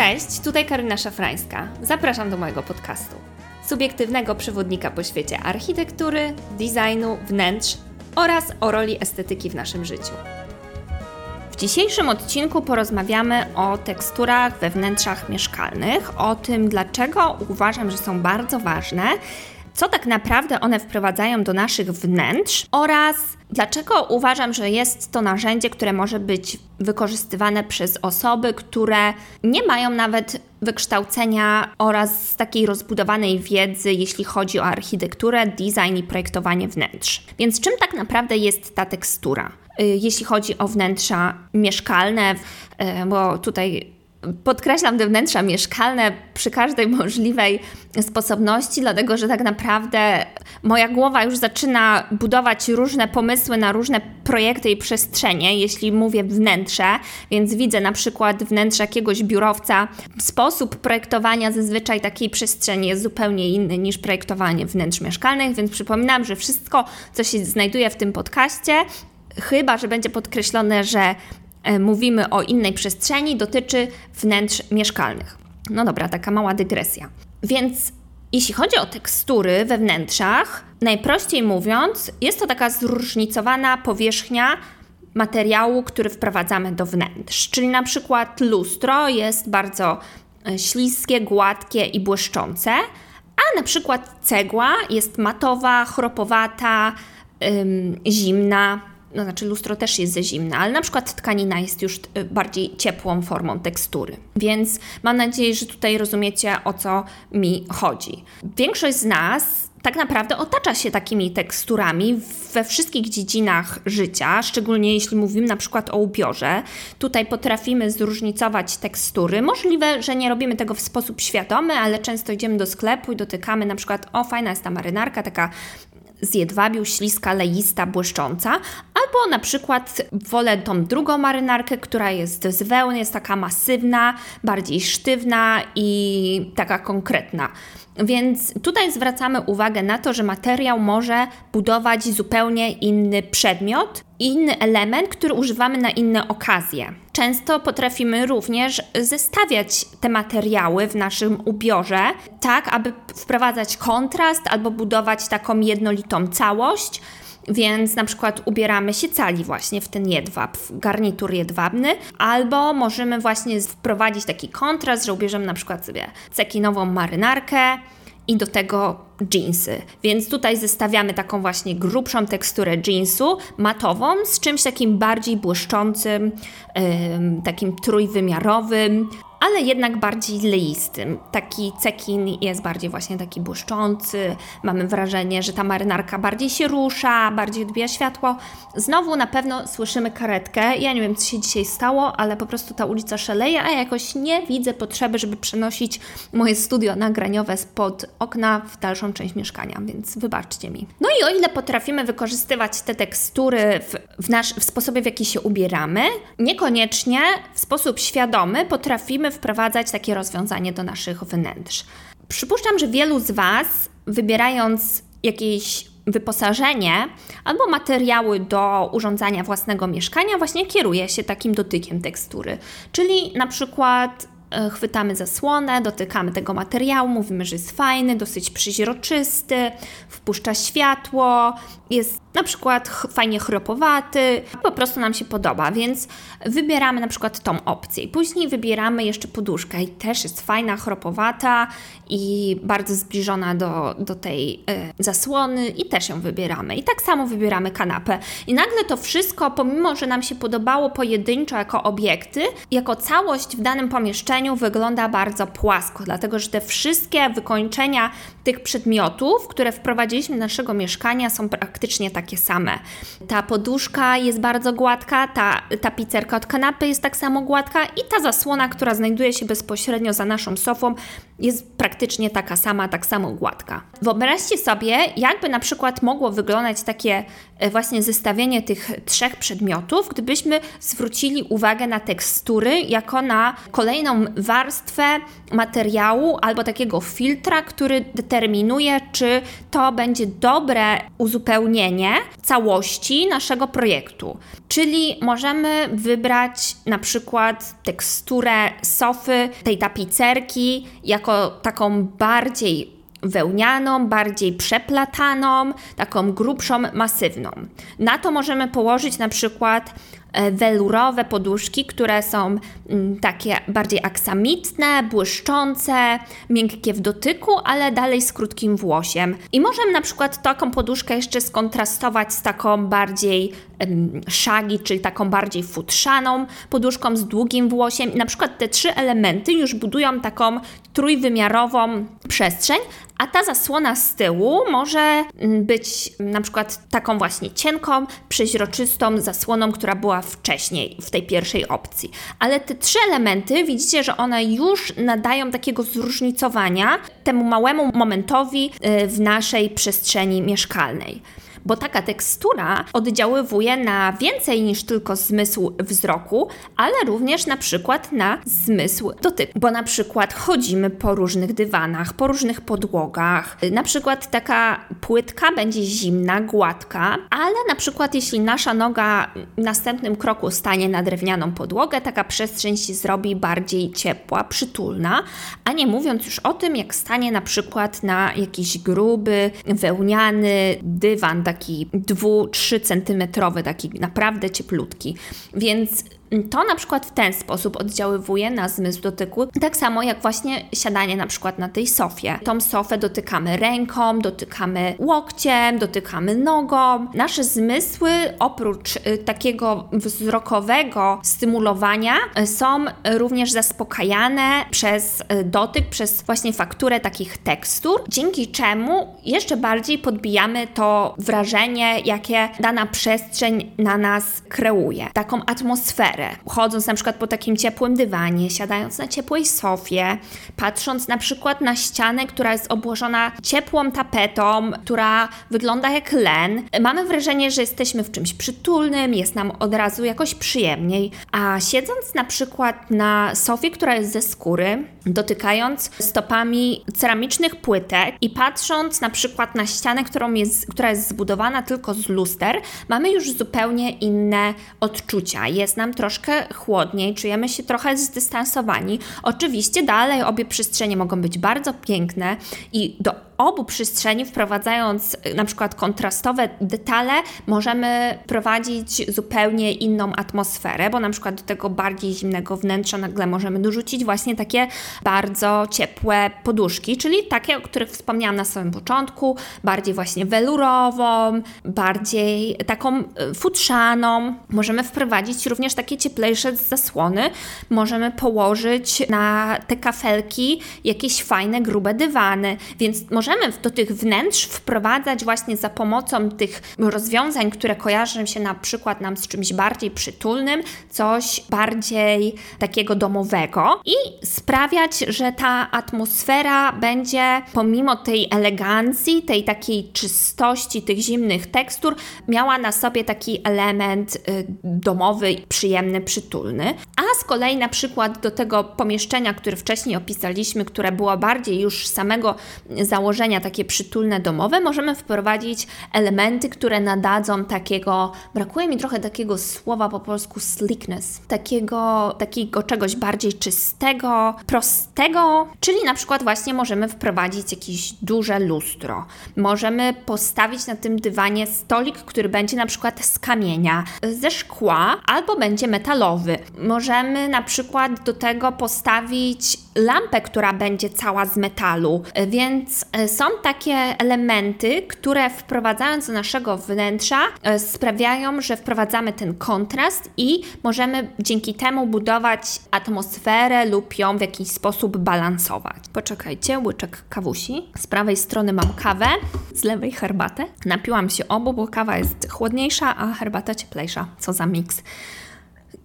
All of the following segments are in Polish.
Cześć, tutaj Karyna Szafrańska. Zapraszam do mojego podcastu. Subiektywnego przewodnika po świecie architektury, designu, wnętrz oraz o roli estetyki w naszym życiu. W dzisiejszym odcinku porozmawiamy o teksturach we wnętrzach mieszkalnych, o tym dlaczego uważam, że są bardzo ważne, co tak naprawdę one wprowadzają do naszych wnętrz oraz dlaczego uważam, że jest to narzędzie, które może być wykorzystywane przez osoby, które nie mają nawet wykształcenia oraz takiej rozbudowanej wiedzy, jeśli chodzi o architekturę, design i projektowanie wnętrz. Więc czym tak naprawdę jest ta tekstura? Y, jeśli chodzi o wnętrza mieszkalne, y, bo tutaj Podkreślam te wnętrza mieszkalne przy każdej możliwej sposobności, dlatego że tak naprawdę moja głowa już zaczyna budować różne pomysły na różne projekty i przestrzenie, jeśli mówię wnętrze, więc widzę na przykład wnętrze jakiegoś biurowca. Sposób projektowania zazwyczaj takiej przestrzeni jest zupełnie inny niż projektowanie wnętrz mieszkalnych, więc przypominam, że wszystko, co się znajduje w tym podcaście, chyba że będzie podkreślone, że mówimy o innej przestrzeni, dotyczy wnętrz mieszkalnych. No dobra, taka mała dygresja. Więc jeśli chodzi o tekstury we wnętrzach, najprościej mówiąc, jest to taka zróżnicowana powierzchnia materiału, który wprowadzamy do wnętrz. Czyli na przykład lustro jest bardzo e, śliskie, gładkie i błyszczące, a na przykład cegła jest matowa, chropowata, zimna, no znaczy lustro też jest ze zimna, ale na przykład tkanina jest już y, bardziej ciepłą formą tekstury. Więc mam nadzieję, że tutaj rozumiecie o co mi chodzi. Większość z nas tak naprawdę otacza się takimi teksturami we wszystkich dziedzinach życia, szczególnie jeśli mówimy na przykład o ubiorze. Tutaj potrafimy zróżnicować tekstury. Możliwe, że nie robimy tego w sposób świadomy, ale często idziemy do sklepu i dotykamy na przykład, o fajna jest ta marynarka, taka z jedwabiu, śliska, leista, błyszcząca, albo na przykład wolę tą drugą marynarkę, która jest z wełny, jest taka masywna, bardziej sztywna i taka konkretna. Więc tutaj zwracamy uwagę na to, że materiał może budować zupełnie inny przedmiot, inny element, który używamy na inne okazje. Często potrafimy również zestawiać te materiały w naszym ubiorze, tak aby wprowadzać kontrast albo budować taką jednolitą całość. Więc na przykład ubieramy się cali właśnie w ten jedwab, w garnitur jedwabny, albo możemy właśnie wprowadzić taki kontrast, że ubierzemy na przykład sobie cekinową marynarkę, i do tego jeansy. Więc tutaj zestawiamy taką właśnie grubszą teksturę jeansu, matową, z czymś takim bardziej błyszczącym, takim trójwymiarowym, ale jednak bardziej leistym. Taki cekin jest bardziej właśnie taki błyszczący. Mamy wrażenie, że ta marynarka bardziej się rusza, bardziej odbija światło. Znowu na pewno słyszymy karetkę. Ja nie wiem, co się dzisiaj stało, ale po prostu ta ulica szaleje, a ja jakoś nie widzę potrzeby, żeby przenosić moje studio nagraniowe spod okna w dalszą część mieszkania, więc wybaczcie mi. No i o ile potrafimy wykorzystywać te tekstury w, w, nasz, w sposobie, w jaki się ubieramy, niekoniecznie w sposób świadomy potrafimy wprowadzać takie rozwiązanie do naszych wnętrz. Przypuszczam, że wielu z Was, wybierając jakieś wyposażenie albo materiały do urządzania własnego mieszkania, właśnie kieruje się takim dotykiem tekstury. Czyli na przykład chwytamy zasłonę, dotykamy tego materiału, mówimy, że jest fajny, dosyć przeźroczysty, wpuszcza światło, jest na przykład fajnie chropowaty, po prostu nam się podoba, więc wybieramy na przykład tą opcję. Później wybieramy jeszcze poduszkę i też jest fajna, chropowata i bardzo zbliżona do, do tej y, zasłony i też ją wybieramy. I tak samo wybieramy kanapę. I nagle to wszystko, pomimo, że nam się podobało pojedynczo jako obiekty, jako całość w danym pomieszczeniu wygląda bardzo płasko, dlatego że te wszystkie wykończenia tych przedmiotów, które wprowadziliśmy do naszego mieszkania są praktycznie takie same. Ta poduszka jest bardzo gładka, ta tapicerka od kanapy jest tak samo gładka i ta zasłona, która znajduje się bezpośrednio za naszą sofą, jest praktycznie taka sama, tak samo gładka. Wyobraźcie sobie, jakby na przykład mogło wyglądać takie e, właśnie zestawienie tych trzech przedmiotów, gdybyśmy zwrócili uwagę na tekstury jako na kolejną warstwę materiału albo takiego filtra, który determinuje, czy to będzie dobre uzupełnienie całości naszego projektu. Czyli możemy wybrać na przykład teksturę sofy, tej tapicerki, jako taką bardziej wełnianą, bardziej przeplataną, taką grubszą, masywną. Na to możemy położyć na przykład welurowe poduszki, które są mm, takie bardziej aksamitne, błyszczące, miękkie w dotyku, ale dalej z krótkim włosiem. I możemy na przykład taką poduszkę jeszcze skontrastować z taką bardziej szagi, czyli taką bardziej futrzaną poduszką z długim włosiem. I na przykład te trzy elementy już budują taką trójwymiarową przestrzeń, a ta zasłona z tyłu może mm, być na przykład taką właśnie cienką, przeźroczystą zasłoną, która była wcześniej w tej pierwszej opcji. Ale te trzy elementy, widzicie, że one już nadają takiego zróżnicowania temu małemu momentowi y, w naszej przestrzeni mieszkalnej bo taka tekstura oddziaływuje na więcej niż tylko zmysł wzroku, ale również na przykład na zmysł dotyku. Bo na przykład chodzimy po różnych dywanach, po różnych podłogach. Na przykład taka płytka będzie zimna, gładka, ale na przykład jeśli nasza noga w następnym kroku stanie na drewnianą podłogę, taka przestrzeń się zrobi bardziej ciepła, przytulna, a nie mówiąc już o tym, jak stanie na przykład na jakiś gruby, wełniany dywan, taki 2-3 centymetrowy, taki naprawdę cieplutki. Więc to na przykład w ten sposób oddziaływuje na zmysł dotyku, tak samo jak właśnie siadanie na przykład na tej sofie. Tą sofę dotykamy ręką, dotykamy łokciem, dotykamy nogą. Nasze zmysły oprócz y, takiego wzrokowego stymulowania y, są również zaspokajane przez y, dotyk, przez właśnie fakturę takich tekstur, dzięki czemu jeszcze bardziej podbijamy to wrażenie, jakie dana przestrzeń na nas kreuje. Taką atmosferę chodząc na przykład po takim ciepłym dywanie, siadając na ciepłej sofie, patrząc na przykład na ścianę, która jest obłożona ciepłą tapetą, która wygląda jak len, mamy wrażenie, że jesteśmy w czymś przytulnym, jest nam od razu jakoś przyjemniej, a siedząc na przykład na sofie, która jest ze skóry, dotykając stopami ceramicznych płytek i patrząc na przykład na ścianę, którą jest, która jest zbudowana tylko z luster, mamy już zupełnie inne odczucia. Jest nam troszkę troszkę chłodniej, czujemy się trochę zdystansowani. Oczywiście dalej obie przestrzenie mogą być bardzo piękne i do obu przestrzeni, wprowadzając y, na przykład kontrastowe detale, możemy prowadzić zupełnie inną atmosferę, bo na przykład do tego bardziej zimnego wnętrza nagle możemy dorzucić właśnie takie bardzo ciepłe poduszki, czyli takie, o których wspomniałam na samym początku, bardziej właśnie welurową, bardziej taką y, futrzaną. Możemy wprowadzić również takie cieplejsze zasłony, możemy położyć na te kafelki jakieś fajne, grube dywany, więc możemy możemy do tych wnętrz wprowadzać właśnie za pomocą tych rozwiązań, które kojarzą się na przykład nam z czymś bardziej przytulnym, coś bardziej takiego domowego i sprawiać, że ta atmosfera będzie pomimo tej elegancji, tej takiej czystości tych zimnych tekstur, miała na sobie taki element y, domowy, przyjemny, przytulny. A z kolei na przykład do tego pomieszczenia, które wcześniej opisaliśmy, które było bardziej już samego założenia, takie przytulne domowe, możemy wprowadzić elementy, które nadadzą takiego, brakuje mi trochę takiego słowa po polsku slickness, takiego, takiego czegoś bardziej czystego, prostego, czyli na przykład właśnie możemy wprowadzić jakieś duże lustro. Możemy postawić na tym dywanie stolik, który będzie na przykład z kamienia, ze szkła albo będzie metalowy. Możemy na przykład do tego postawić lampę, która będzie cała z metalu, więc e, są takie elementy, które wprowadzając do naszego wnętrza e, sprawiają, że wprowadzamy ten kontrast i możemy dzięki temu budować atmosferę lub ją w jakiś sposób balansować. Poczekajcie, łyczek kawusi. Z prawej strony mam kawę, z lewej herbatę. Napiłam się obu, bo kawa jest chłodniejsza, a herbata cieplejsza. Co za miks.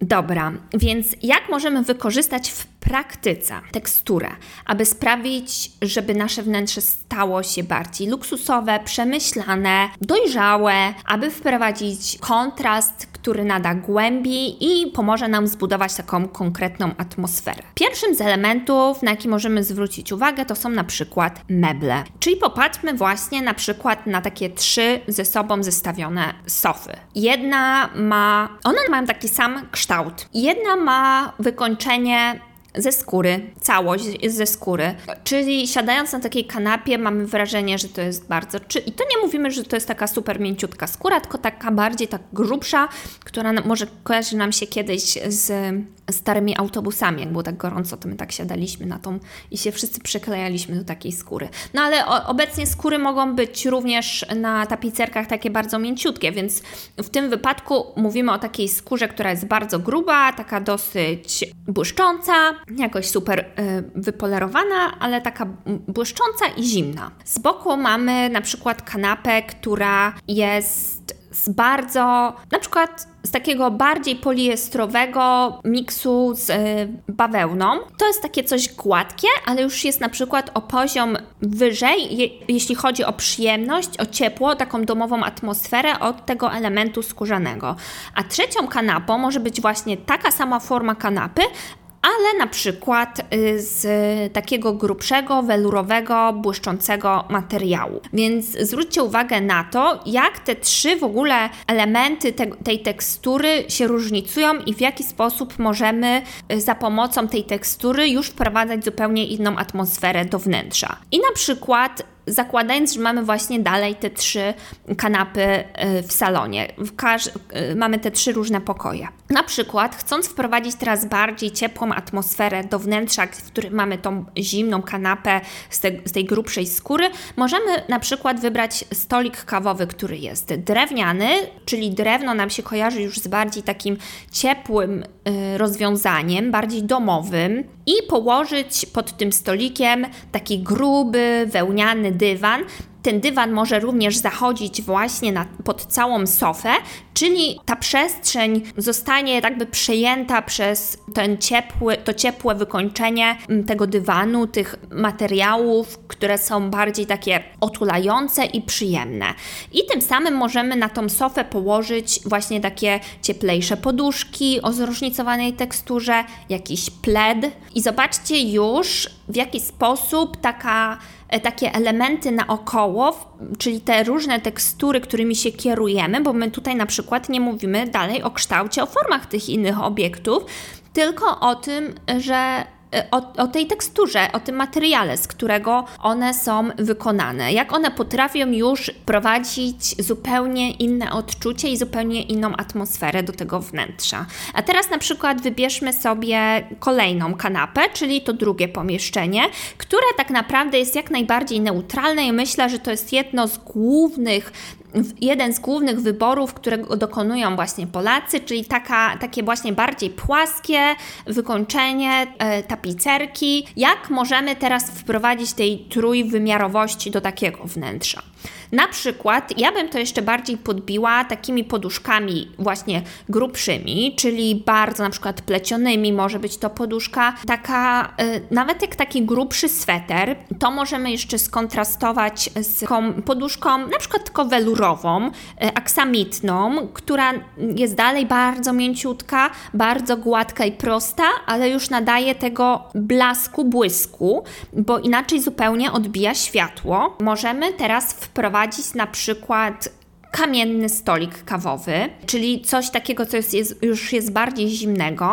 Dobra, więc jak możemy wykorzystać w praktyce teksturę, aby sprawić, żeby nasze wnętrze stało się bardziej luksusowe, przemyślane, dojrzałe, aby wprowadzić kontrast, który nada głębi i pomoże nam zbudować taką konkretną atmosferę. Pierwszym z elementów, na jaki możemy zwrócić uwagę, to są na przykład meble. Czyli popatrzmy właśnie na przykład na takie trzy ze sobą zestawione sofy. Jedna ma, one mają taki sam kształt. Jedna ma wykończenie ze skóry, całość ze skóry. Czyli siadając na takiej kanapie mamy wrażenie, że to jest bardzo... Czy, I to nie mówimy, że to jest taka super mięciutka skóra, tylko taka bardziej tak grubsza, która może kojarzy nam się kiedyś z starymi autobusami, jak było tak gorąco, to my tak siadaliśmy na tą i się wszyscy przyklejaliśmy do takiej skóry. No ale obecnie skóry mogą być również na tapicerkach takie bardzo mięciutkie, więc w tym wypadku mówimy o takiej skórze, która jest bardzo gruba, taka dosyć błyszcząca, jakoś super y, wypolerowana, ale taka błyszcząca i zimna. Z boku mamy na przykład kanapę, która jest z bardzo, na przykład z takiego bardziej poliestrowego miksu z y, bawełną. To jest takie coś gładkie, ale już jest na przykład o poziom wyżej, je, jeśli chodzi o przyjemność, o ciepło, taką domową atmosferę od tego elementu skórzanego. A trzecią kanapą może być właśnie taka sama forma kanapy, ale na przykład y, z takiego grubszego, welurowego, błyszczącego materiału. Więc zwróćcie uwagę na to, jak te trzy w ogóle elementy te, tej tekstury się różnicują i w jaki sposób możemy y, za pomocą tej tekstury już wprowadzać zupełnie inną atmosferę do wnętrza. I na przykład zakładając, że mamy właśnie dalej te trzy kanapy e, w salonie. W e, mamy te trzy różne pokoje. Na przykład, chcąc wprowadzić teraz bardziej ciepłą atmosferę do wnętrza, w którym mamy tą zimną kanapę z, te, z tej grubszej skóry, możemy na przykład wybrać stolik kawowy, który jest drewniany, czyli drewno nam się kojarzy już z bardziej takim ciepłym rozwiązaniem, bardziej domowym i położyć pod tym stolikiem taki gruby, wełniany dywan. Ten dywan może również zachodzić właśnie na, pod całą sofę, czyli ta przestrzeń zostanie jakby przejęta przez ten ciepły, to ciepłe wykończenie mm, tego dywanu, tych materiałów, które są bardziej takie otulające i przyjemne. I tym samym możemy na tą sofę położyć właśnie takie cieplejsze poduszki o zróżnicowanej teksturze, jakiś pled i zobaczcie już w jaki sposób taka E, takie elementy naokoło, czyli te różne tekstury, którymi się kierujemy, bo my tutaj na przykład nie mówimy dalej o kształcie, o formach tych innych obiektów, tylko o tym, że o, o, tej teksturze, o tym materiale, z którego one są wykonane. Jak one potrafią już prowadzić zupełnie inne odczucie i zupełnie inną atmosferę do tego wnętrza. A teraz na przykład wybierzmy sobie kolejną kanapę, czyli to drugie pomieszczenie, które tak naprawdę jest jak najbardziej neutralne i myślę, że to jest jedno z głównych jeden z głównych wyborów, którego dokonują właśnie Polacy, czyli taka, takie właśnie bardziej płaskie wykończenie e, tapicerki. Jak możemy teraz wprowadzić tej trójwymiarowości do takiego wnętrza? Na przykład, ja bym to jeszcze bardziej podbiła takimi poduszkami właśnie grubszymi, czyli bardzo na przykład plecionymi, może być to poduszka taka, y, nawet jak taki grubszy sweter, to możemy jeszcze skontrastować z poduszką na przykład tylko welurową, y, aksamitną, która jest dalej bardzo mięciutka, bardzo gładka i prosta, ale już nadaje tego blasku, błysku, bo inaczej zupełnie odbija światło. Możemy teraz wprowadzić wprowadzić na przykład kamienny stolik kawowy, czyli coś takiego, co jest, jest, już jest bardziej zimnego,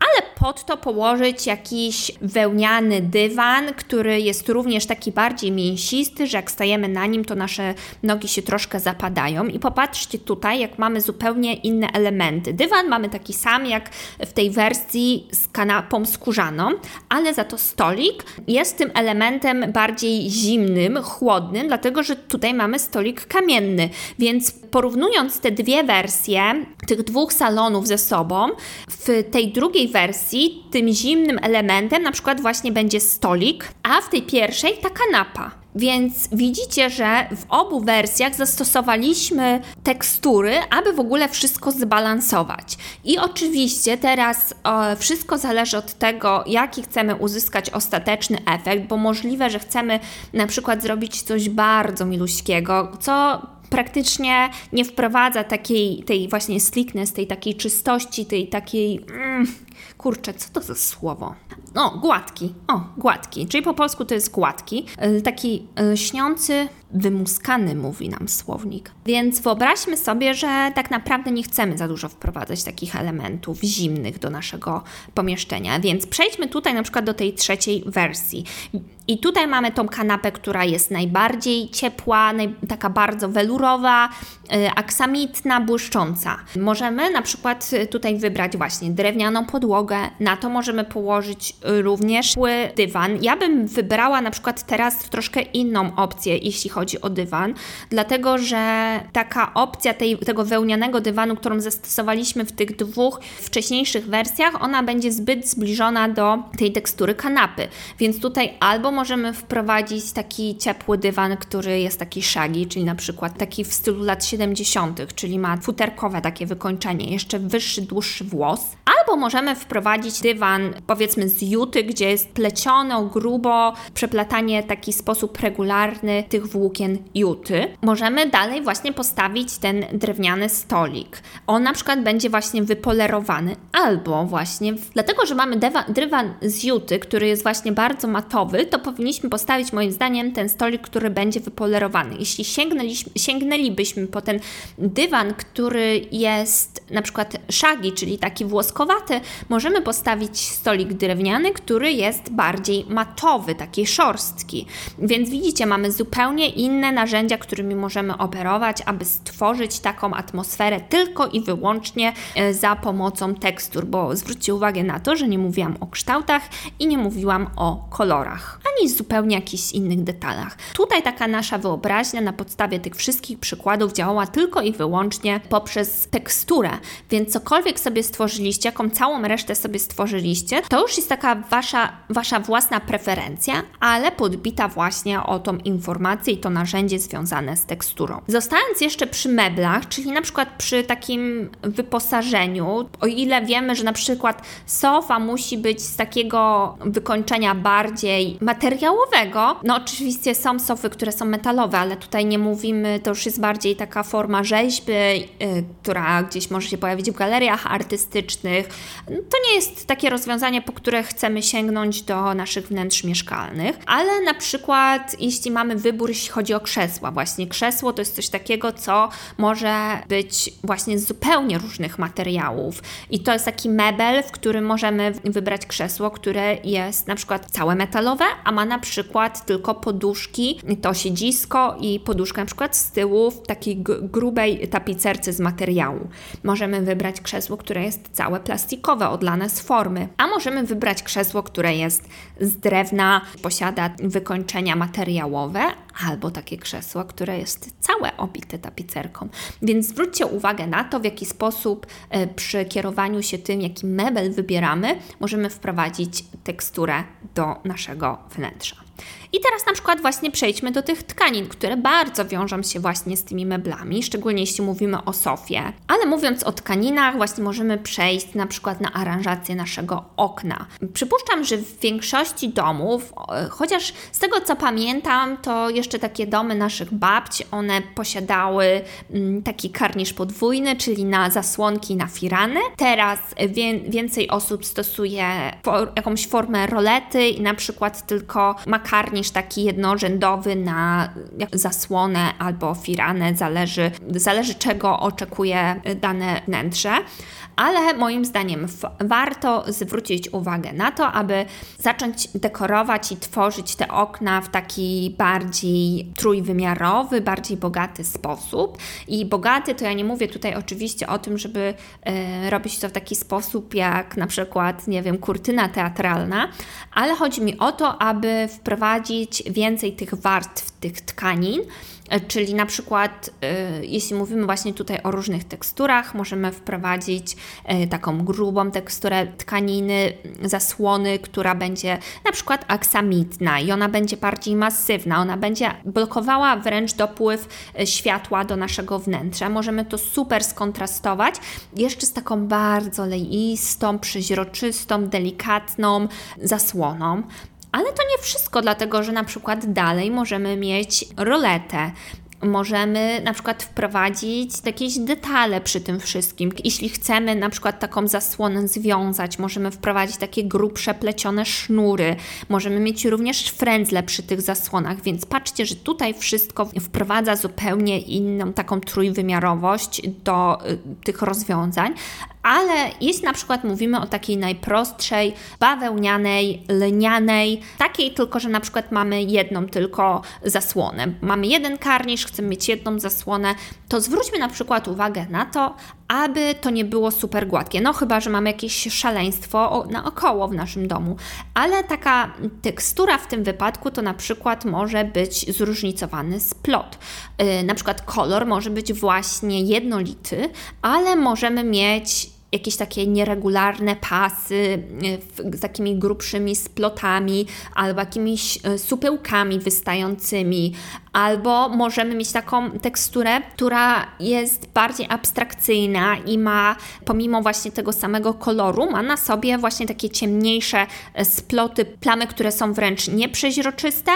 ale pod to położyć jakiś wełniany dywan, który jest również taki bardziej mięsisty, że jak stajemy na nim, to nasze nogi się troszkę zapadają. I popatrzcie tutaj, jak mamy zupełnie inne elementy. Dywan mamy taki sam jak w tej wersji z kanapą skórzaną, ale za to stolik jest tym elementem bardziej zimnym, chłodnym, dlatego że tutaj mamy stolik kamienny, więc porównując te dwie wersje tych dwóch salonów ze sobą, w tej drugiej wersji tym zimnym elementem na przykład właśnie będzie stolik, a w tej pierwszej ta kanapa. Więc widzicie, że w obu wersjach zastosowaliśmy tekstury, aby w ogóle wszystko zbalansować. I oczywiście teraz e, wszystko zależy od tego, jaki chcemy uzyskać ostateczny efekt, bo możliwe, że chcemy na przykład zrobić coś bardzo miluśkiego, co praktycznie nie wprowadza takiej, tej właśnie slickness, tej takiej czystości, tej takiej... Mm, kurczę, co to za słowo? No, gładki. O, gładki. Czyli po polsku to jest gładki. E, taki e, śniący, wymuskany, mówi nam słownik. Więc wyobraźmy sobie, że tak naprawdę nie chcemy za dużo wprowadzać takich elementów zimnych do naszego pomieszczenia. Więc przejdźmy tutaj na przykład do tej trzeciej wersji. I tutaj mamy tą kanapę, która jest najbardziej ciepła, naj, taka bardzo welurowa, y, aksamitna, błyszcząca. Możemy na przykład tutaj wybrać właśnie drewnianą podłogę, na to możemy położyć również dywan. Ja bym wybrała na przykład teraz troszkę inną opcję, jeśli chodzi o dywan, dlatego że taka opcja tej, tego wełnianego dywanu, którą zastosowaliśmy w tych dwóch wcześniejszych wersjach, ona będzie zbyt zbliżona do tej tekstury kanapy. Więc tutaj albo możemy wprowadzić taki ciepły dywan, który jest taki shaggy, czyli na przykład taki w stylu lat 70., czyli ma futerkowe takie wykończenie, jeszcze wyższy, dłuższy włos. Albo możemy wprowadzić dywan powiedzmy z juty, gdzie jest pleciono, grubo, przeplatanie taki sposób regularny tych włókien juty. Możemy dalej właśnie postawić ten drewniany stolik. On na przykład będzie właśnie wypolerowany albo właśnie, w... dlatego że mamy dywan z juty, który jest właśnie bardzo matowy, to powinniśmy postawić moim zdaniem ten stolik, który będzie wypolerowany. Jeśli sięgnęlibyśmy po ten dywan, który jest na przykład szagi, czyli taki włoskowaty, możemy postawić stolik drewniany, który jest bardziej matowy, taki szorstki. Więc widzicie, mamy zupełnie inne narzędzia, którymi możemy operować, aby stworzyć taką atmosferę tylko i wyłącznie e, za pomocą tekstur, bo zwróćcie uwagę na to, że nie mówiłam o kształtach i nie mówiłam o kolorach, ani zupełnie jakichś innych detalach. Tutaj taka nasza wyobraźnia na podstawie tych wszystkich przykładów działała tylko i wyłącznie poprzez teksturę, więc cokolwiek sobie stworzyliście, jaką całą resztę sobie stworzyliście, to już jest taka wasza, wasza własna preferencja, ale podbita właśnie o tą informację i to narzędzie związane z teksturą. Zostając jeszcze przy meblach, czyli na przykład przy takim wyposażeniu, o ile wiemy, że na przykład sofa musi być z takiego wykończenia bardziej materiałowego. No oczywiście są sofy, które są metalowe, ale tutaj nie mówimy, to już jest bardziej taka forma rzeźby, yy, która gdzieś może się pojawić w galeriach artystycznych. To nie jest takie rozwiązanie, po które chcemy sięgnąć do naszych wnętrz mieszkalnych, ale na przykład jeśli mamy wybór, jeśli chodzi o krzesła, właśnie krzesło to jest coś takiego, co może być właśnie z zupełnie różnych materiałów. I to jest taki mebel, w którym możemy wybrać krzesło, które jest na przykład całe metalowe, a ma na przykład tylko poduszki, to siedzisko i poduszkę na przykład z tyłu w takiej grubej tapicerce z materiału. Możemy wybrać krzesło, które jest całe plastikowe, odlane z formy, a możemy wybrać krzesło, które jest z drewna, posiada wykończenia materiałowe, albo takie krzesło, które jest całe obite tapicerką. Więc zwróćcie uwagę na to, w jaki sposób e, przy kierowaniu się tym, jaki mebel wybieramy, możemy wprowadzić teksturę do naszego wnętrza. I teraz na przykład właśnie przejdźmy do tych tkanin, które bardzo wiążą się właśnie z tymi meblami, szczególnie jeśli mówimy o sofie. Ale mówiąc o tkaninach, właśnie możemy przejść na przykład na aranżację naszego okna. Przypuszczam, że w większości domów, chociaż z tego co pamiętam, to jeszcze takie domy naszych babci, one posiadały mm, taki karnisz podwójny, czyli na zasłonki na firany. Teraz więcej osób stosuje jakąś formę rolety i na przykład tylko ma taki jednorzędowy na zasłonę albo firanę, zależy, zależy czego oczekuje dane wnętrze ale moim zdaniem warto zwrócić uwagę na to, aby zacząć dekorować i tworzyć te okna w taki bardziej trójwymiarowy, bardziej bogaty sposób. I bogaty to ja nie mówię tutaj oczywiście o tym, żeby y, robić to w taki sposób jak na przykład, nie wiem, kurtyna teatralna, ale chodzi mi o to, aby wprowadzić więcej tych warstw tych tkanin E, czyli na przykład, e, jeśli mówimy właśnie tutaj o różnych teksturach, możemy wprowadzić e, taką grubą teksturę tkaniny, zasłony, która będzie na przykład aksamitna i ona będzie bardziej masywna, ona będzie blokowała wręcz dopływ światła do naszego wnętrza. Możemy to super skontrastować jeszcze z taką bardzo leistą, przeźroczystą, delikatną zasłoną. Ale to nie wszystko, dlatego że na przykład dalej możemy mieć roletę. Możemy na przykład wprowadzić jakieś detale przy tym wszystkim. Jeśli chcemy na przykład taką zasłonę związać, możemy wprowadzić takie grubsze plecione sznury, możemy mieć również frędzle przy tych zasłonach, więc patrzcie, że tutaj wszystko wprowadza zupełnie inną taką trójwymiarowość do y, tych rozwiązań, ale jeśli na przykład mówimy o takiej najprostszej, bawełnianej, lnianej, takiej tylko, że na przykład mamy jedną tylko zasłonę, mamy jeden karnisz, chcemy mieć jedną zasłonę, to zwróćmy na przykład uwagę na to, aby to nie było super gładkie. No chyba, że mamy jakieś szaleństwo naokoło w naszym domu, ale taka tekstura w tym wypadku to na przykład może być zróżnicowany splot. Yy, na przykład kolor może być właśnie jednolity, ale możemy mieć jakieś takie nieregularne pasy e, z takimi grubszymi splotami albo jakimiś e, supełkami wystającymi, albo możemy mieć taką teksturę, która jest bardziej abstrakcyjna i ma, pomimo właśnie tego samego koloru, ma na sobie właśnie takie ciemniejsze e, sploty, plamy, które są wręcz nieprzeźroczyste,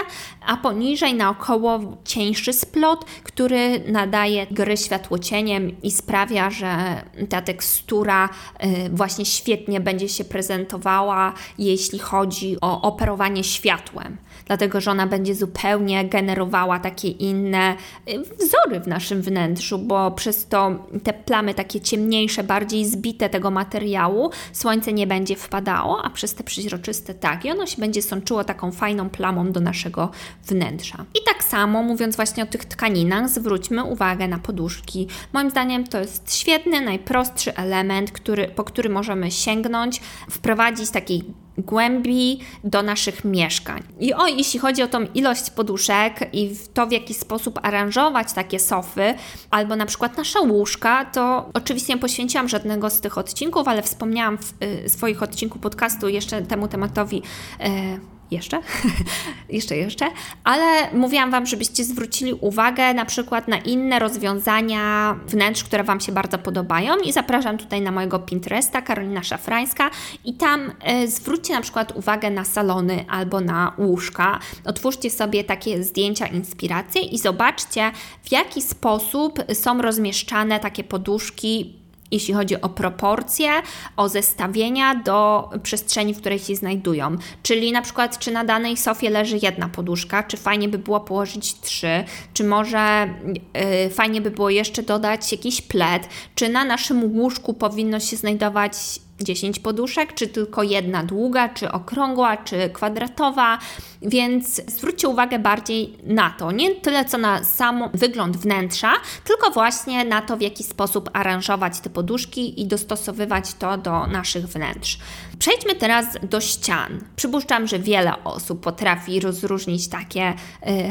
a poniżej naokoło cieńszy splot, który nadaje gry światłocieniem i sprawia, że ta tekstura e, właśnie świetnie będzie się prezentowała, jeśli chodzi o operowanie światłem dlatego że ona będzie zupełnie generowała takie inne y, wzory w naszym wnętrzu, bo przez to te plamy takie ciemniejsze, bardziej zbite tego materiału, słońce nie będzie wpadało, a przez te przeźroczyste tak. I ono się będzie sączyło taką fajną plamą do naszego wnętrza. I tak samo, mówiąc właśnie o tych tkaninach, zwróćmy uwagę na poduszki. Moim zdaniem to jest świetny, najprostszy element, który, po który możemy sięgnąć, wprowadzić taki głębi do naszych mieszkań. I o, jeśli chodzi o tą ilość poduszek i to, w jaki sposób aranżować takie sofy, albo na przykład nasze łóżka, to oczywiście nie poświęciłam żadnego z tych odcinków, ale wspomniałam w y, swoich odcinku podcastu jeszcze temu tematowi. Y, jeszcze, jeszcze, jeszcze, ale mówiłam Wam, żebyście zwrócili uwagę na przykład na inne rozwiązania wnętrz, które Wam się bardzo podobają. I zapraszam tutaj na mojego Pinteresta, Karolina Szafrańska. I tam e, zwróćcie na przykład uwagę na salony albo na łóżka. Otwórzcie sobie takie zdjęcia, inspiracje i zobaczcie w jaki sposób są rozmieszczane takie poduszki jeśli chodzi o proporcje, o zestawienia do przestrzeni, w której się znajdują. Czyli na przykład, czy na danej sofie leży jedna poduszka, czy fajnie by było położyć trzy, czy może yy, fajnie by było jeszcze dodać jakiś pled, czy na naszym łóżku powinno się znajdować 10 poduszek, czy tylko jedna długa, czy okrągła, czy kwadratowa, więc zwróćcie uwagę bardziej na to. Nie tyle co na sam wygląd wnętrza, tylko właśnie na to, w jaki sposób aranżować te poduszki i dostosowywać to do naszych wnętrz. Przejdźmy teraz do ścian. Przypuszczam, że wiele osób potrafi rozróżnić takie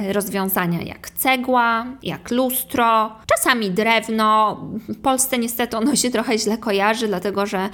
y, rozwiązania jak cegła, jak lustro, czasami drewno. W Polsce niestety ono się trochę źle kojarzy, dlatego że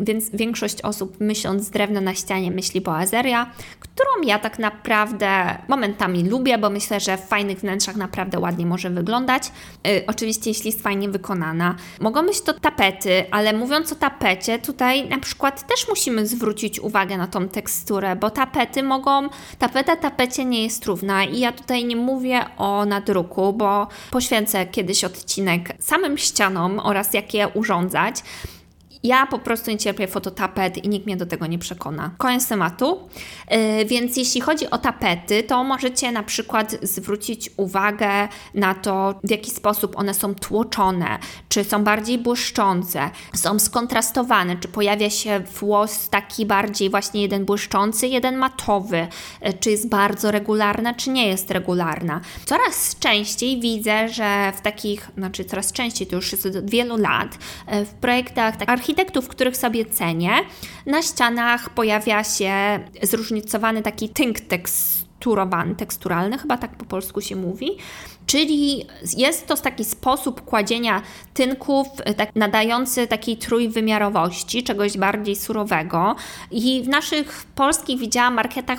więc większość osób myśląc drewno na ścianie myśli boazeria, którą ja tak naprawdę momentami lubię, bo myślę, że w fajnych wnętrzach naprawdę ładnie może wyglądać. Yy, oczywiście jeśli jest fajnie wykonana. Mogą być to tapety, ale mówiąc o tapecie, tutaj na przykład też musimy zwrócić uwagę na tą teksturę, bo tapety mogą, tapeta tapecie nie jest równa i ja tutaj nie mówię o nadruku, bo poświęcę kiedyś odcinek samym ścianom oraz jak je urządzać. Ja po prostu nie cierpię fototapet i nikt mnie do tego nie przekona. Koniec tematu. Yy, więc jeśli chodzi o tapety, to możecie na przykład zwrócić uwagę na to, w jaki sposób one są tłoczone, czy są bardziej błyszczące, są skontrastowane, czy pojawia się włos taki bardziej właśnie jeden błyszczący, jeden matowy, yy, czy jest bardzo regularna, czy nie jest regularna. Coraz częściej widzę, że w takich, znaczy coraz częściej, to już jest od wielu lat, yy, w projektach tak architektów, których sobie cenię, na ścianach pojawia się zróżnicowany taki tynk teksturowany, teksturalny, chyba tak po polsku się mówi, Czyli jest to taki sposób kładzenia tynków e, tak, nadający takiej trójwymiarowości, czegoś bardziej surowego. I w naszych polskich widziałam marketach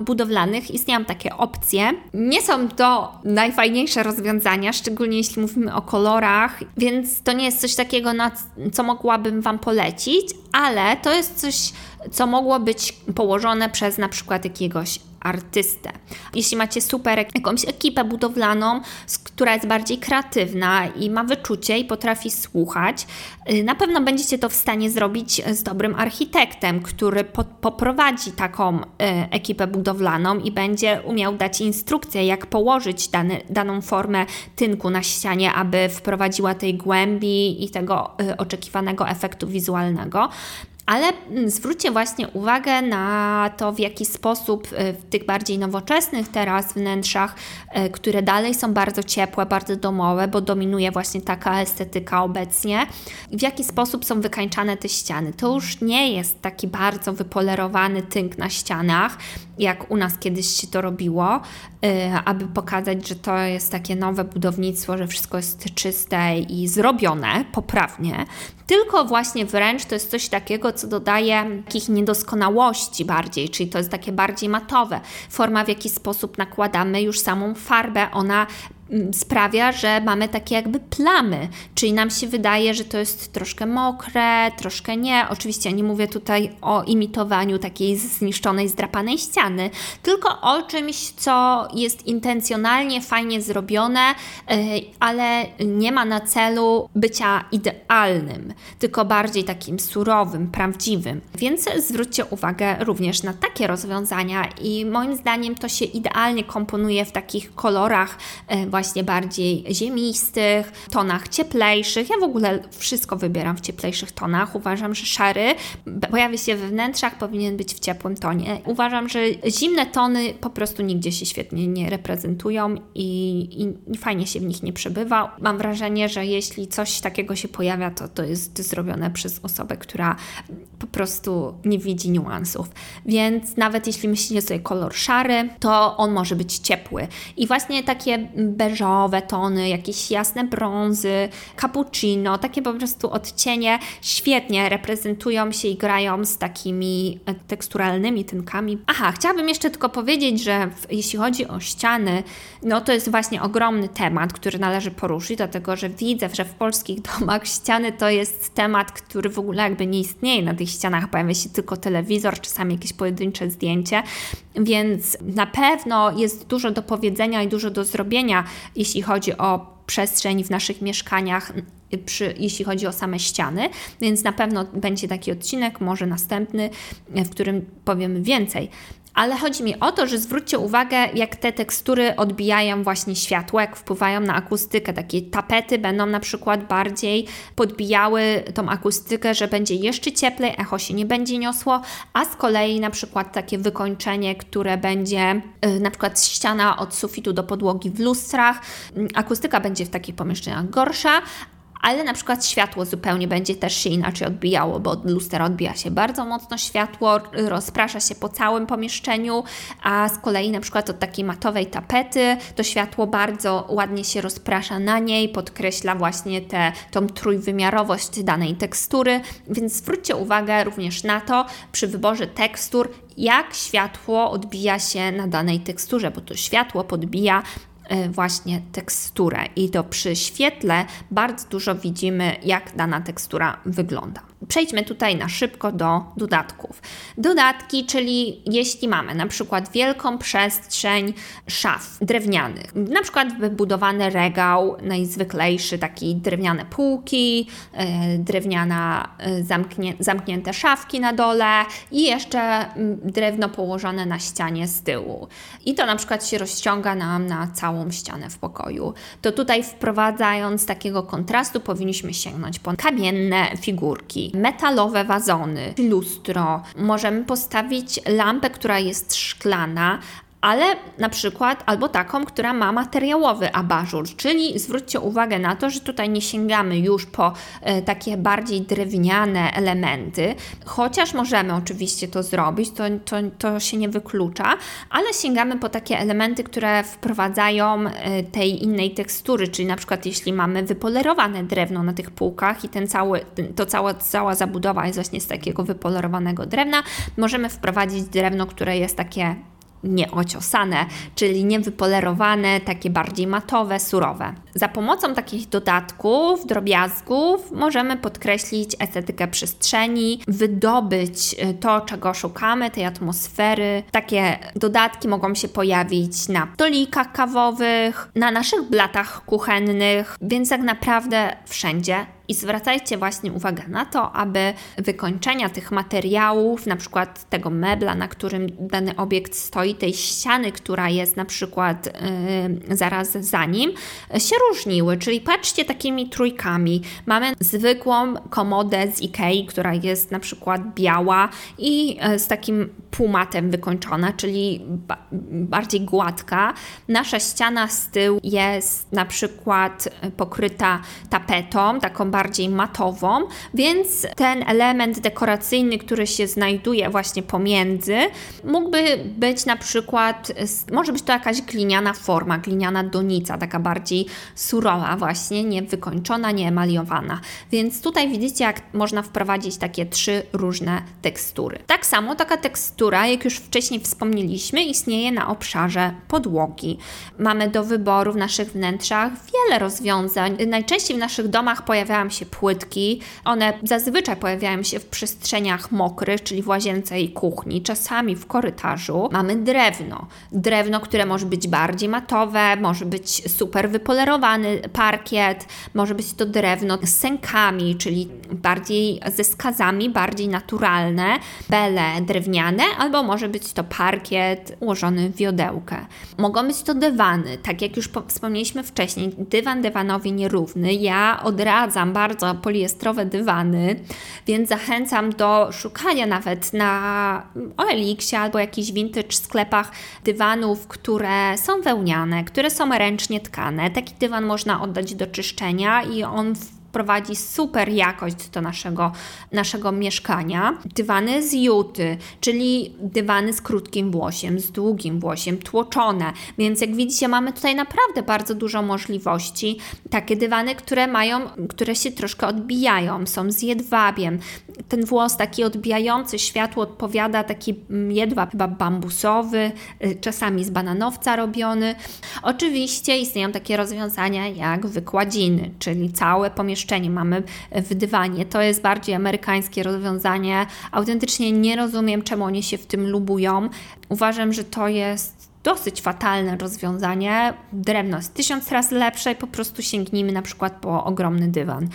budowlanych istnieją takie opcje. Nie są to najfajniejsze rozwiązania, szczególnie jeśli mówimy o kolorach, więc to nie jest coś takiego, na co mogłabym Wam polecić, ale to jest coś, co mogło być położone przez na przykład jakiegoś artystę. Jeśli macie super jakąś ekipę budowlaną, która jest bardziej kreatywna i ma wyczucie i potrafi słuchać, y, na pewno będziecie to w stanie zrobić z dobrym architektem, który po, poprowadzi taką y, ekipę budowlaną i będzie umiał dać instrukcję, jak położyć dany, daną formę tynku na ścianie, aby wprowadziła tej głębi i tego y, oczekiwanego efektu wizualnego. Ale mm, zwróćcie właśnie uwagę na to, w jaki sposób e, w tych bardziej nowoczesnych teraz wnętrzach, e, które dalej są bardzo ciepłe, bardzo domowe, bo dominuje właśnie taka estetyka obecnie, w jaki sposób są wykańczane te ściany. To już nie jest taki bardzo wypolerowany tynk na ścianach, jak u nas kiedyś się to robiło, e, aby pokazać, że to jest takie nowe budownictwo, że wszystko jest czyste i zrobione poprawnie, tylko właśnie wręcz to jest coś takiego, co dodaje takich niedoskonałości bardziej, czyli to jest takie bardziej matowe. Forma, w jaki sposób nakładamy już samą farbę, ona sprawia, że mamy takie jakby plamy, czyli nam się wydaje, że to jest troszkę mokre, troszkę nie. Oczywiście nie mówię tutaj o imitowaniu takiej zniszczonej, zdrapanej ściany, tylko o czymś, co jest intencjonalnie fajnie zrobione, e, ale nie ma na celu bycia idealnym, tylko bardziej takim surowym, prawdziwym. Więc zwróćcie uwagę również na takie rozwiązania i moim zdaniem to się idealnie komponuje w takich kolorach e, właśnie właśnie bardziej ziemistych, tonach cieplejszych. Ja w ogóle wszystko wybieram w cieplejszych tonach. Uważam, że szary pojawi się we wnętrzach, powinien być w ciepłym tonie. Uważam, że zimne tony po prostu nigdzie się świetnie nie reprezentują i, i, fajnie się w nich nie przebywa. Mam wrażenie, że jeśli coś takiego się pojawia, to to jest zrobione przez osobę, która po prostu nie widzi niuansów. Więc nawet jeśli myślicie sobie kolor szary, to on może być ciepły. I właśnie takie beżowe beżowe tony, jakieś jasne brązy, cappuccino, takie po prostu odcienie. Świetnie reprezentują się i grają z takimi e, teksturalnymi tynkami. Aha, chciałabym jeszcze tylko powiedzieć, że jeśli chodzi o ściany, no to jest właśnie ogromny temat, który należy poruszyć, dlatego że widzę, że w polskich domach ściany to jest temat, który w ogóle jakby nie istnieje na tych ścianach, pojawia się tylko telewizor, czasami jakieś pojedyncze zdjęcie, więc na pewno jest dużo do powiedzenia i dużo do zrobienia, jeśli chodzi o przestrzeń w naszych mieszkaniach, przy, jeśli chodzi o same ściany, więc na pewno będzie taki odcinek, może następny, w którym powiemy więcej ale chodzi mi o to, że zwróćcie uwagę, jak te tekstury odbijają właśnie światło, jak wpływają na akustykę. Takie tapety będą na przykład bardziej podbijały tą akustykę, że będzie jeszcze cieplej, echo się nie będzie niosło, a z kolei na przykład takie wykończenie, które będzie yy, na przykład ściana od sufitu do podłogi w lustrach, yy, akustyka będzie w takich pomieszczeniach gorsza, ale na przykład światło zupełnie będzie też się inaczej odbijało, bo od odbija się bardzo mocno światło, rozprasza się po całym pomieszczeniu, a z kolei na przykład od takiej matowej tapety to światło bardzo ładnie się rozprasza na niej, podkreśla właśnie tę tą trójwymiarowość danej tekstury, więc zwróćcie uwagę również na to przy wyborze tekstur, jak światło odbija się na danej teksturze, bo to światło podbija właśnie teksturę i to przy świetle bardzo dużo widzimy, jak dana tekstura wygląda. Przejdźmy tutaj na szybko do dodatków. Dodatki, czyli jeśli mamy na przykład wielką przestrzeń szaf drewnianych, na przykład wybudowany regał najzwyklejszy, taki drewniane półki, yy, drewniana yy, zamknię, zamknięte szafki na dole i jeszcze drewno położone na ścianie z tyłu. I to na przykład się rozciąga nam na całą ścianę w pokoju. To tutaj wprowadzając takiego kontrastu powinniśmy sięgnąć po kamienne figurki metalowe wazony, lustro. Możemy postawić lampę, która jest szklana, ale na przykład albo taką, która ma materiałowy abażur, czyli zwróćcie uwagę na to, że tutaj nie sięgamy już po e, takie bardziej drewniane elementy, chociaż możemy oczywiście to zrobić, to, to, to się nie wyklucza, ale sięgamy po takie elementy, które wprowadzają e, tej innej tekstury, czyli na przykład jeśli mamy wypolerowane drewno na tych półkach i ten cały, to cała, cała zabudowa jest właśnie z takiego wypolerowanego drewna, możemy wprowadzić drewno, które jest takie nieociosane, czyli niewypolerowane, takie bardziej matowe, surowe. Za pomocą takich dodatków, drobiazgów możemy podkreślić estetykę przestrzeni, wydobyć y, to, czego szukamy, tej atmosfery. Takie dodatki mogą się pojawić na stolikach kawowych, na naszych blatach kuchennych, więc tak naprawdę wszędzie i zwracajcie właśnie uwagę na to, aby wykończenia tych materiałów, na przykład tego mebla, na którym dany obiekt stoi, tej ściany, która jest na przykład yy, zaraz za nim, się różniły. Czyli patrzcie takimi trójkami. Mamy zwykłą komodę z Ikei, która jest na przykład biała i e, z takim półmatem wykończona, czyli ba bardziej gładka. Nasza ściana z tyłu jest na przykład pokryta tapetą, taką bardziej matową, więc ten element dekoracyjny, który się znajduje właśnie pomiędzy, mógłby być na przykład, może być to jakaś gliniana forma, gliniana donica, taka bardziej surowa właśnie, nie wykończona, nie emaliowana. Więc tutaj widzicie, jak można wprowadzić takie trzy różne tekstury. Tak samo taka tekstura, jak już wcześniej wspomnieliśmy, istnieje na obszarze podłogi. Mamy do wyboru w naszych wnętrzach wiele rozwiązań. Najczęściej w naszych domach pojawiają się płytki. One zazwyczaj pojawiają się w przestrzeniach mokrych, czyli w łazience i kuchni, czasami w korytarzu. Mamy drewno. Drewno, które może być bardziej matowe, może być super wypolerowany parkiet, może być to drewno z sękami, czyli bardziej ze skazami, bardziej naturalne, bele drewniane, albo może być to parkiet ułożony w wiodełkę. Mogą być to dywany, tak jak już wspomnieliśmy wcześniej, dywan dywanowi nierówny. Ja odradzam bardzo poliestrowe dywany, więc zachęcam do szukania nawet na OLX albo jakichś vintage sklepach dywanów, które są wełniane, które są ręcznie tkane. Taki dywan można oddać do czyszczenia i on w wprowadzi super jakość do naszego, naszego mieszkania. Dywany z juty, czyli dywany z krótkim włosiem, z długim włosiem, tłoczone. Więc jak widzicie, mamy tutaj naprawdę bardzo dużo możliwości. Takie dywany, które mają, które się troszkę odbijają, są z jedwabiem. Ten włos taki odbijający światło odpowiada taki mm, jedwab chyba bambusowy, y, czasami z bananowca robiony. Oczywiście istnieją takie rozwiązania jak wykładziny, czyli całe pomieszczenie pomieszczenie mamy w dywanie. To jest bardziej amerykańskie rozwiązanie. Autentycznie nie rozumiem, czemu oni się w tym lubują. Uważam, że to jest dosyć fatalne rozwiązanie. Drewno jest tysiąc razy lepsze i po prostu sięgnijmy na przykład po ogromny dywan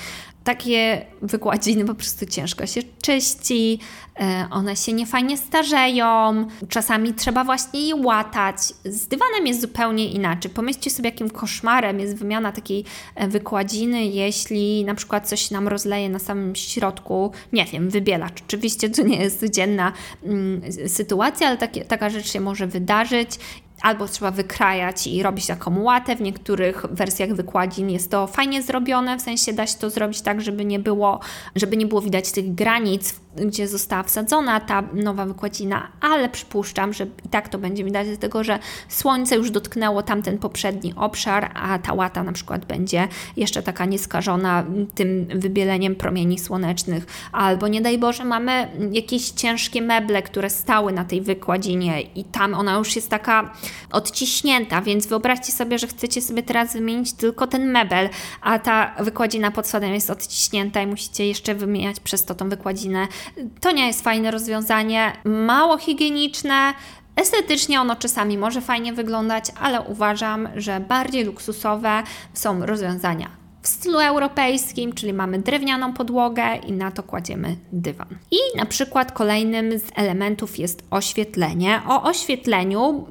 takie wykładziny po prostu ciężko się czyści, e, one się niefajnie starzeją, czasami trzeba właśnie je łatać. Z dywanem jest zupełnie inaczej. Pomyślcie sobie, jakim koszmarem jest wymiana takiej e, wykładziny, jeśli na przykład coś nam rozleje na samym środku, nie wiem, wybielacz. Oczywiście to nie jest codzienna mm, sytuacja, ale takie, taka rzecz się może wydarzyć albo trzeba wykrajać i robić taką łatę. W niektórych wersjach wykładzin jest to fajnie zrobione, w sensie da się to zrobić tak, żeby nie było, żeby nie było widać tych granic, gdzie została wsadzona ta nowa wykładzina, ale przypuszczam, że i tak to będzie widać, dlatego że słońce już dotknęło tamten poprzedni obszar, a ta łata na przykład będzie jeszcze taka nieskażona tym wybieleniem promieni słonecznych, albo nie daj Boże, mamy jakieś ciężkie meble, które stały na tej wykładzinie i tam ona już jest taka odciśnięta, więc wyobraźcie sobie, że chcecie sobie teraz wymienić tylko ten mebel, a ta wykładzina pod spodem jest odciśnięta i musicie jeszcze wymieniać przez to tą wykładzinę. To nie jest fajne rozwiązanie, mało higieniczne, Estetycznie ono czasami może fajnie wyglądać, ale uważam, że bardziej luksusowe są rozwiązania w stylu europejskim, czyli mamy drewnianą podłogę i na to kładziemy dywan. I na przykład kolejnym z elementów jest oświetlenie. O oświetleniu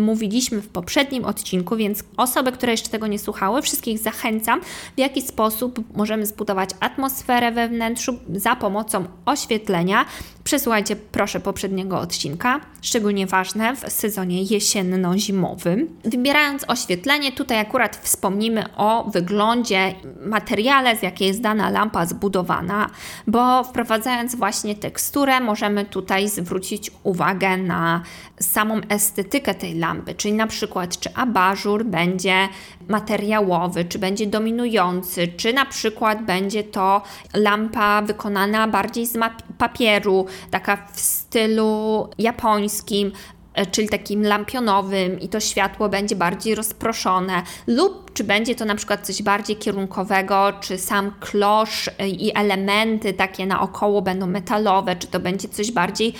mówiliśmy w poprzednim odcinku, więc osoby, które jeszcze tego nie słuchały, wszystkich zachęcam, w jaki sposób możemy zbudować atmosferę we wnętrzu za pomocą oświetlenia. Przesłuchajcie proszę poprzedniego odcinka, szczególnie ważne w sezonie jesienno-zimowym. Wybierając oświetlenie, tutaj akurat wspomnimy o wyglądzie, materiale, z jakiej jest dana lampa zbudowana, bo wprowadzając właśnie teksturę, możemy tutaj zwrócić uwagę na samą estetykę tej lampy, czyli na przykład czy abażur będzie materiałowy, czy będzie dominujący, czy na przykład będzie to lampa wykonana bardziej z papieru, taka w stylu japońskim, e, czyli takim lampionowym i to światło będzie bardziej rozproszone lub czy będzie to na przykład coś bardziej kierunkowego, czy sam klosz e, i elementy takie naokoło będą metalowe, czy to będzie coś bardziej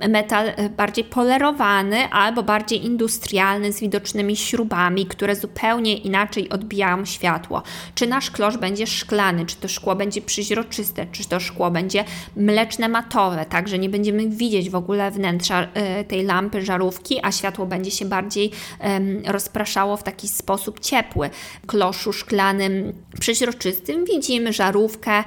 e, metal, bardziej polerowany albo bardziej industrialny z widocznymi śrubami, które zupełnie inaczej odbijają światło. Czy nasz klosz będzie szklany, czy to szkło będzie przyźroczyste, czy to szkło będzie mleczne matowe, tak, że nie będziemy widzieć w ogóle wnętrza tej lampy, żarówki, a światło będzie się bardziej rozpraszało w taki sposób ciepły. Kloszu szklanym, przeźroczystym widzimy żarówkę. E,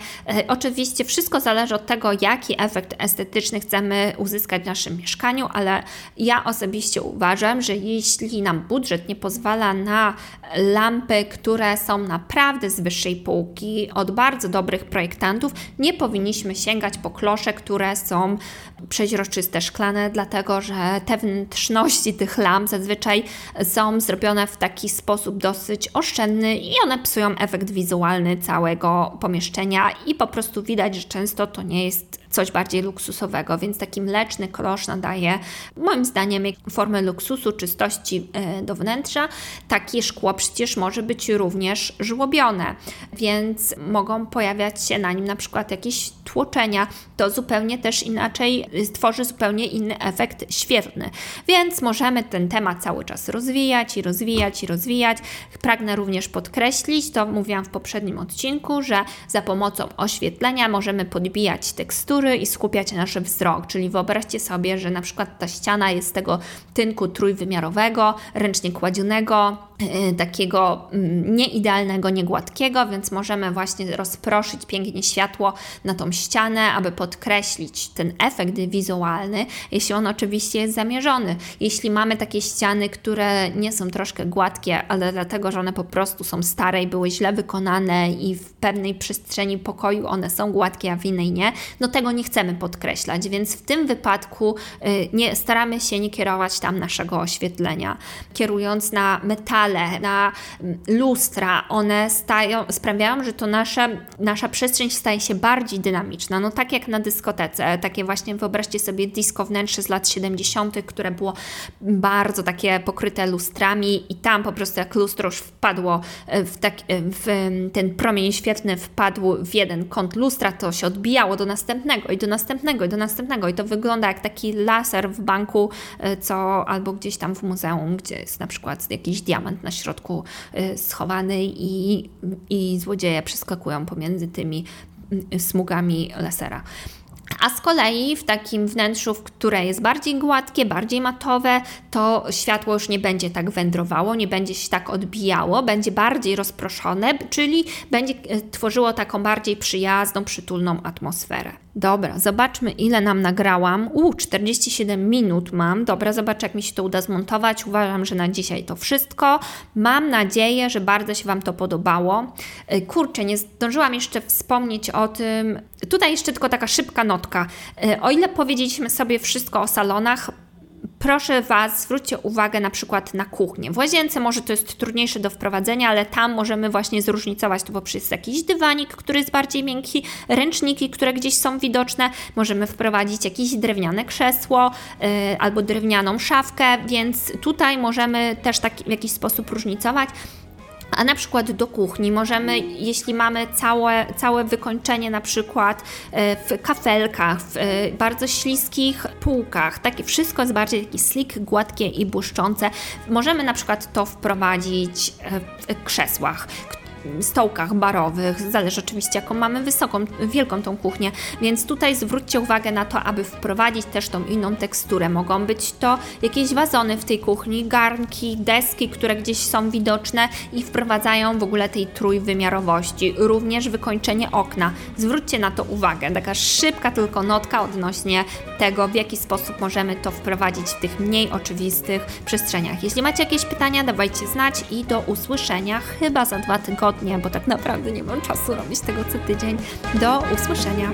oczywiście wszystko zależy od tego, jaki efekt estetyczny chcemy uzyskać w naszym mieszkaniu, ale ja osobiście uważam, że jeśli nam budżet nie pozwala na lampy, które są naprawdę z wyższej półki, od bardzo dobrych projektantów, nie powinniśmy sięgać po klosze, które są przeźroczyste, szklane, dlatego że te wnętrzności tych lamp zazwyczaj są zrobione w taki sposób dosyć oszczędny i one psują efekt wizualny całego pomieszczenia i po prostu widać, że często to nie jest coś bardziej luksusowego, więc taki mleczny klosz nadaje moim zdaniem formę luksusu, czystości e, do wnętrza. Takie szkło przecież może być również żłobione, więc mogą pojawiać się na nim na przykład jakieś tłoczenia. To zupełnie też inaczej stworzy zupełnie inny efekt świetlny. Więc możemy ten temat cały czas rozwijać i rozwijać i rozwijać. Pragnę również podkreślić, to mówiłam w poprzednim odcinku, że za pomocą oświetlenia możemy podbijać tekstury i skupiać nasz wzrok. Czyli wyobraźcie sobie, że na przykład ta ściana jest z tego tynku trójwymiarowego, ręcznie kładzionego, takiego yy, nieidealnego, niegładkiego, więc możemy właśnie rozproszyć pięknie światło na tą ścianę, aby podkreślić ten efekt wizualny, jeśli on oczywiście jest zamierzony. Jeśli mamy takie ściany, które nie są troszkę gładkie, ale dlatego, że one po prostu są stare i były źle wykonane i w pewnej przestrzeni pokoju one są gładkie, a w innej nie, no tego nie chcemy podkreślać, więc w tym wypadku y, nie, staramy się nie kierować tam naszego oświetlenia. Kierując na metale, na mm, lustra, one stają, sprawiają, że to nasze, nasza przestrzeń staje się bardziej dynamiczna. No tak jak na dyskotece, takie właśnie wyobraźcie sobie disco wnętrze z lat 70., które było bardzo takie pokryte lustrami i tam po prostu jak lustro już wpadło e, w, tak, e, w ten promień świetlny wpadł w jeden kąt lustra, to się odbijało do następnego i do następnego i do następnego i to wygląda jak taki laser w banku, e, co albo gdzieś tam w muzeum, gdzie jest na przykład jakiś diament na środku schowany i, i złodzieje przeskakują pomiędzy tymi smugami lasera. A z kolei w takim wnętrzu, które jest bardziej gładkie, bardziej matowe, to światło już nie będzie tak wędrowało, nie będzie się tak odbijało, będzie bardziej rozproszone, czyli będzie e, tworzyło taką bardziej przyjazną, przytulną atmosferę. Dobra, zobaczmy ile nam nagrałam. U, 47 minut mam. Dobra, zobaczę jak mi się to uda zmontować. Uważam, że na dzisiaj to wszystko. Mam nadzieję, że bardzo się Wam to podobało. E, kurczę, nie zdążyłam jeszcze wspomnieć o tym. Tutaj jeszcze tylko taka szybka notka. E, o ile powiedzieliśmy sobie wszystko o salonach, proszę Was, zwróćcie uwagę na przykład na kuchnię. W łazience może to jest trudniejsze do wprowadzenia, ale tam możemy właśnie zróżnicować to poprzez jakiś dywanik, który jest bardziej miękki, ręczniki, które gdzieś są widoczne, możemy wprowadzić jakieś drewniane krzesło yy, albo drewnianą szafkę, więc tutaj możemy też tak w jakiś sposób różnicować. A na przykład do kuchni możemy, jeśli mamy całe, całe wykończenie na przykład e, w kafelkach, w e, bardzo śliskich półkach, takie wszystko jest bardziej taki slick, gładkie i błyszczące, możemy na przykład to wprowadzić e, w krzesłach, stołkach barowych, zależy oczywiście jaką mamy wysoką, wielką tą kuchnię, więc tutaj zwróćcie uwagę na to, aby wprowadzić też tą inną teksturę. Mogą być to jakieś wazony w tej kuchni, garnki, deski, które gdzieś są widoczne i wprowadzają w ogóle tej trójwymiarowości. Również wykończenie okna. Zwróćcie na to uwagę. Taka szybka tylko notka odnośnie tego, w jaki sposób możemy to wprowadzić w tych mniej oczywistych przestrzeniach. Jeśli macie jakieś pytania, dawajcie znać i do usłyszenia chyba za dwa tygodnie tygodnie, bo tak naprawdę nie mam czasu robić tego co tydzień. Do usłyszenia.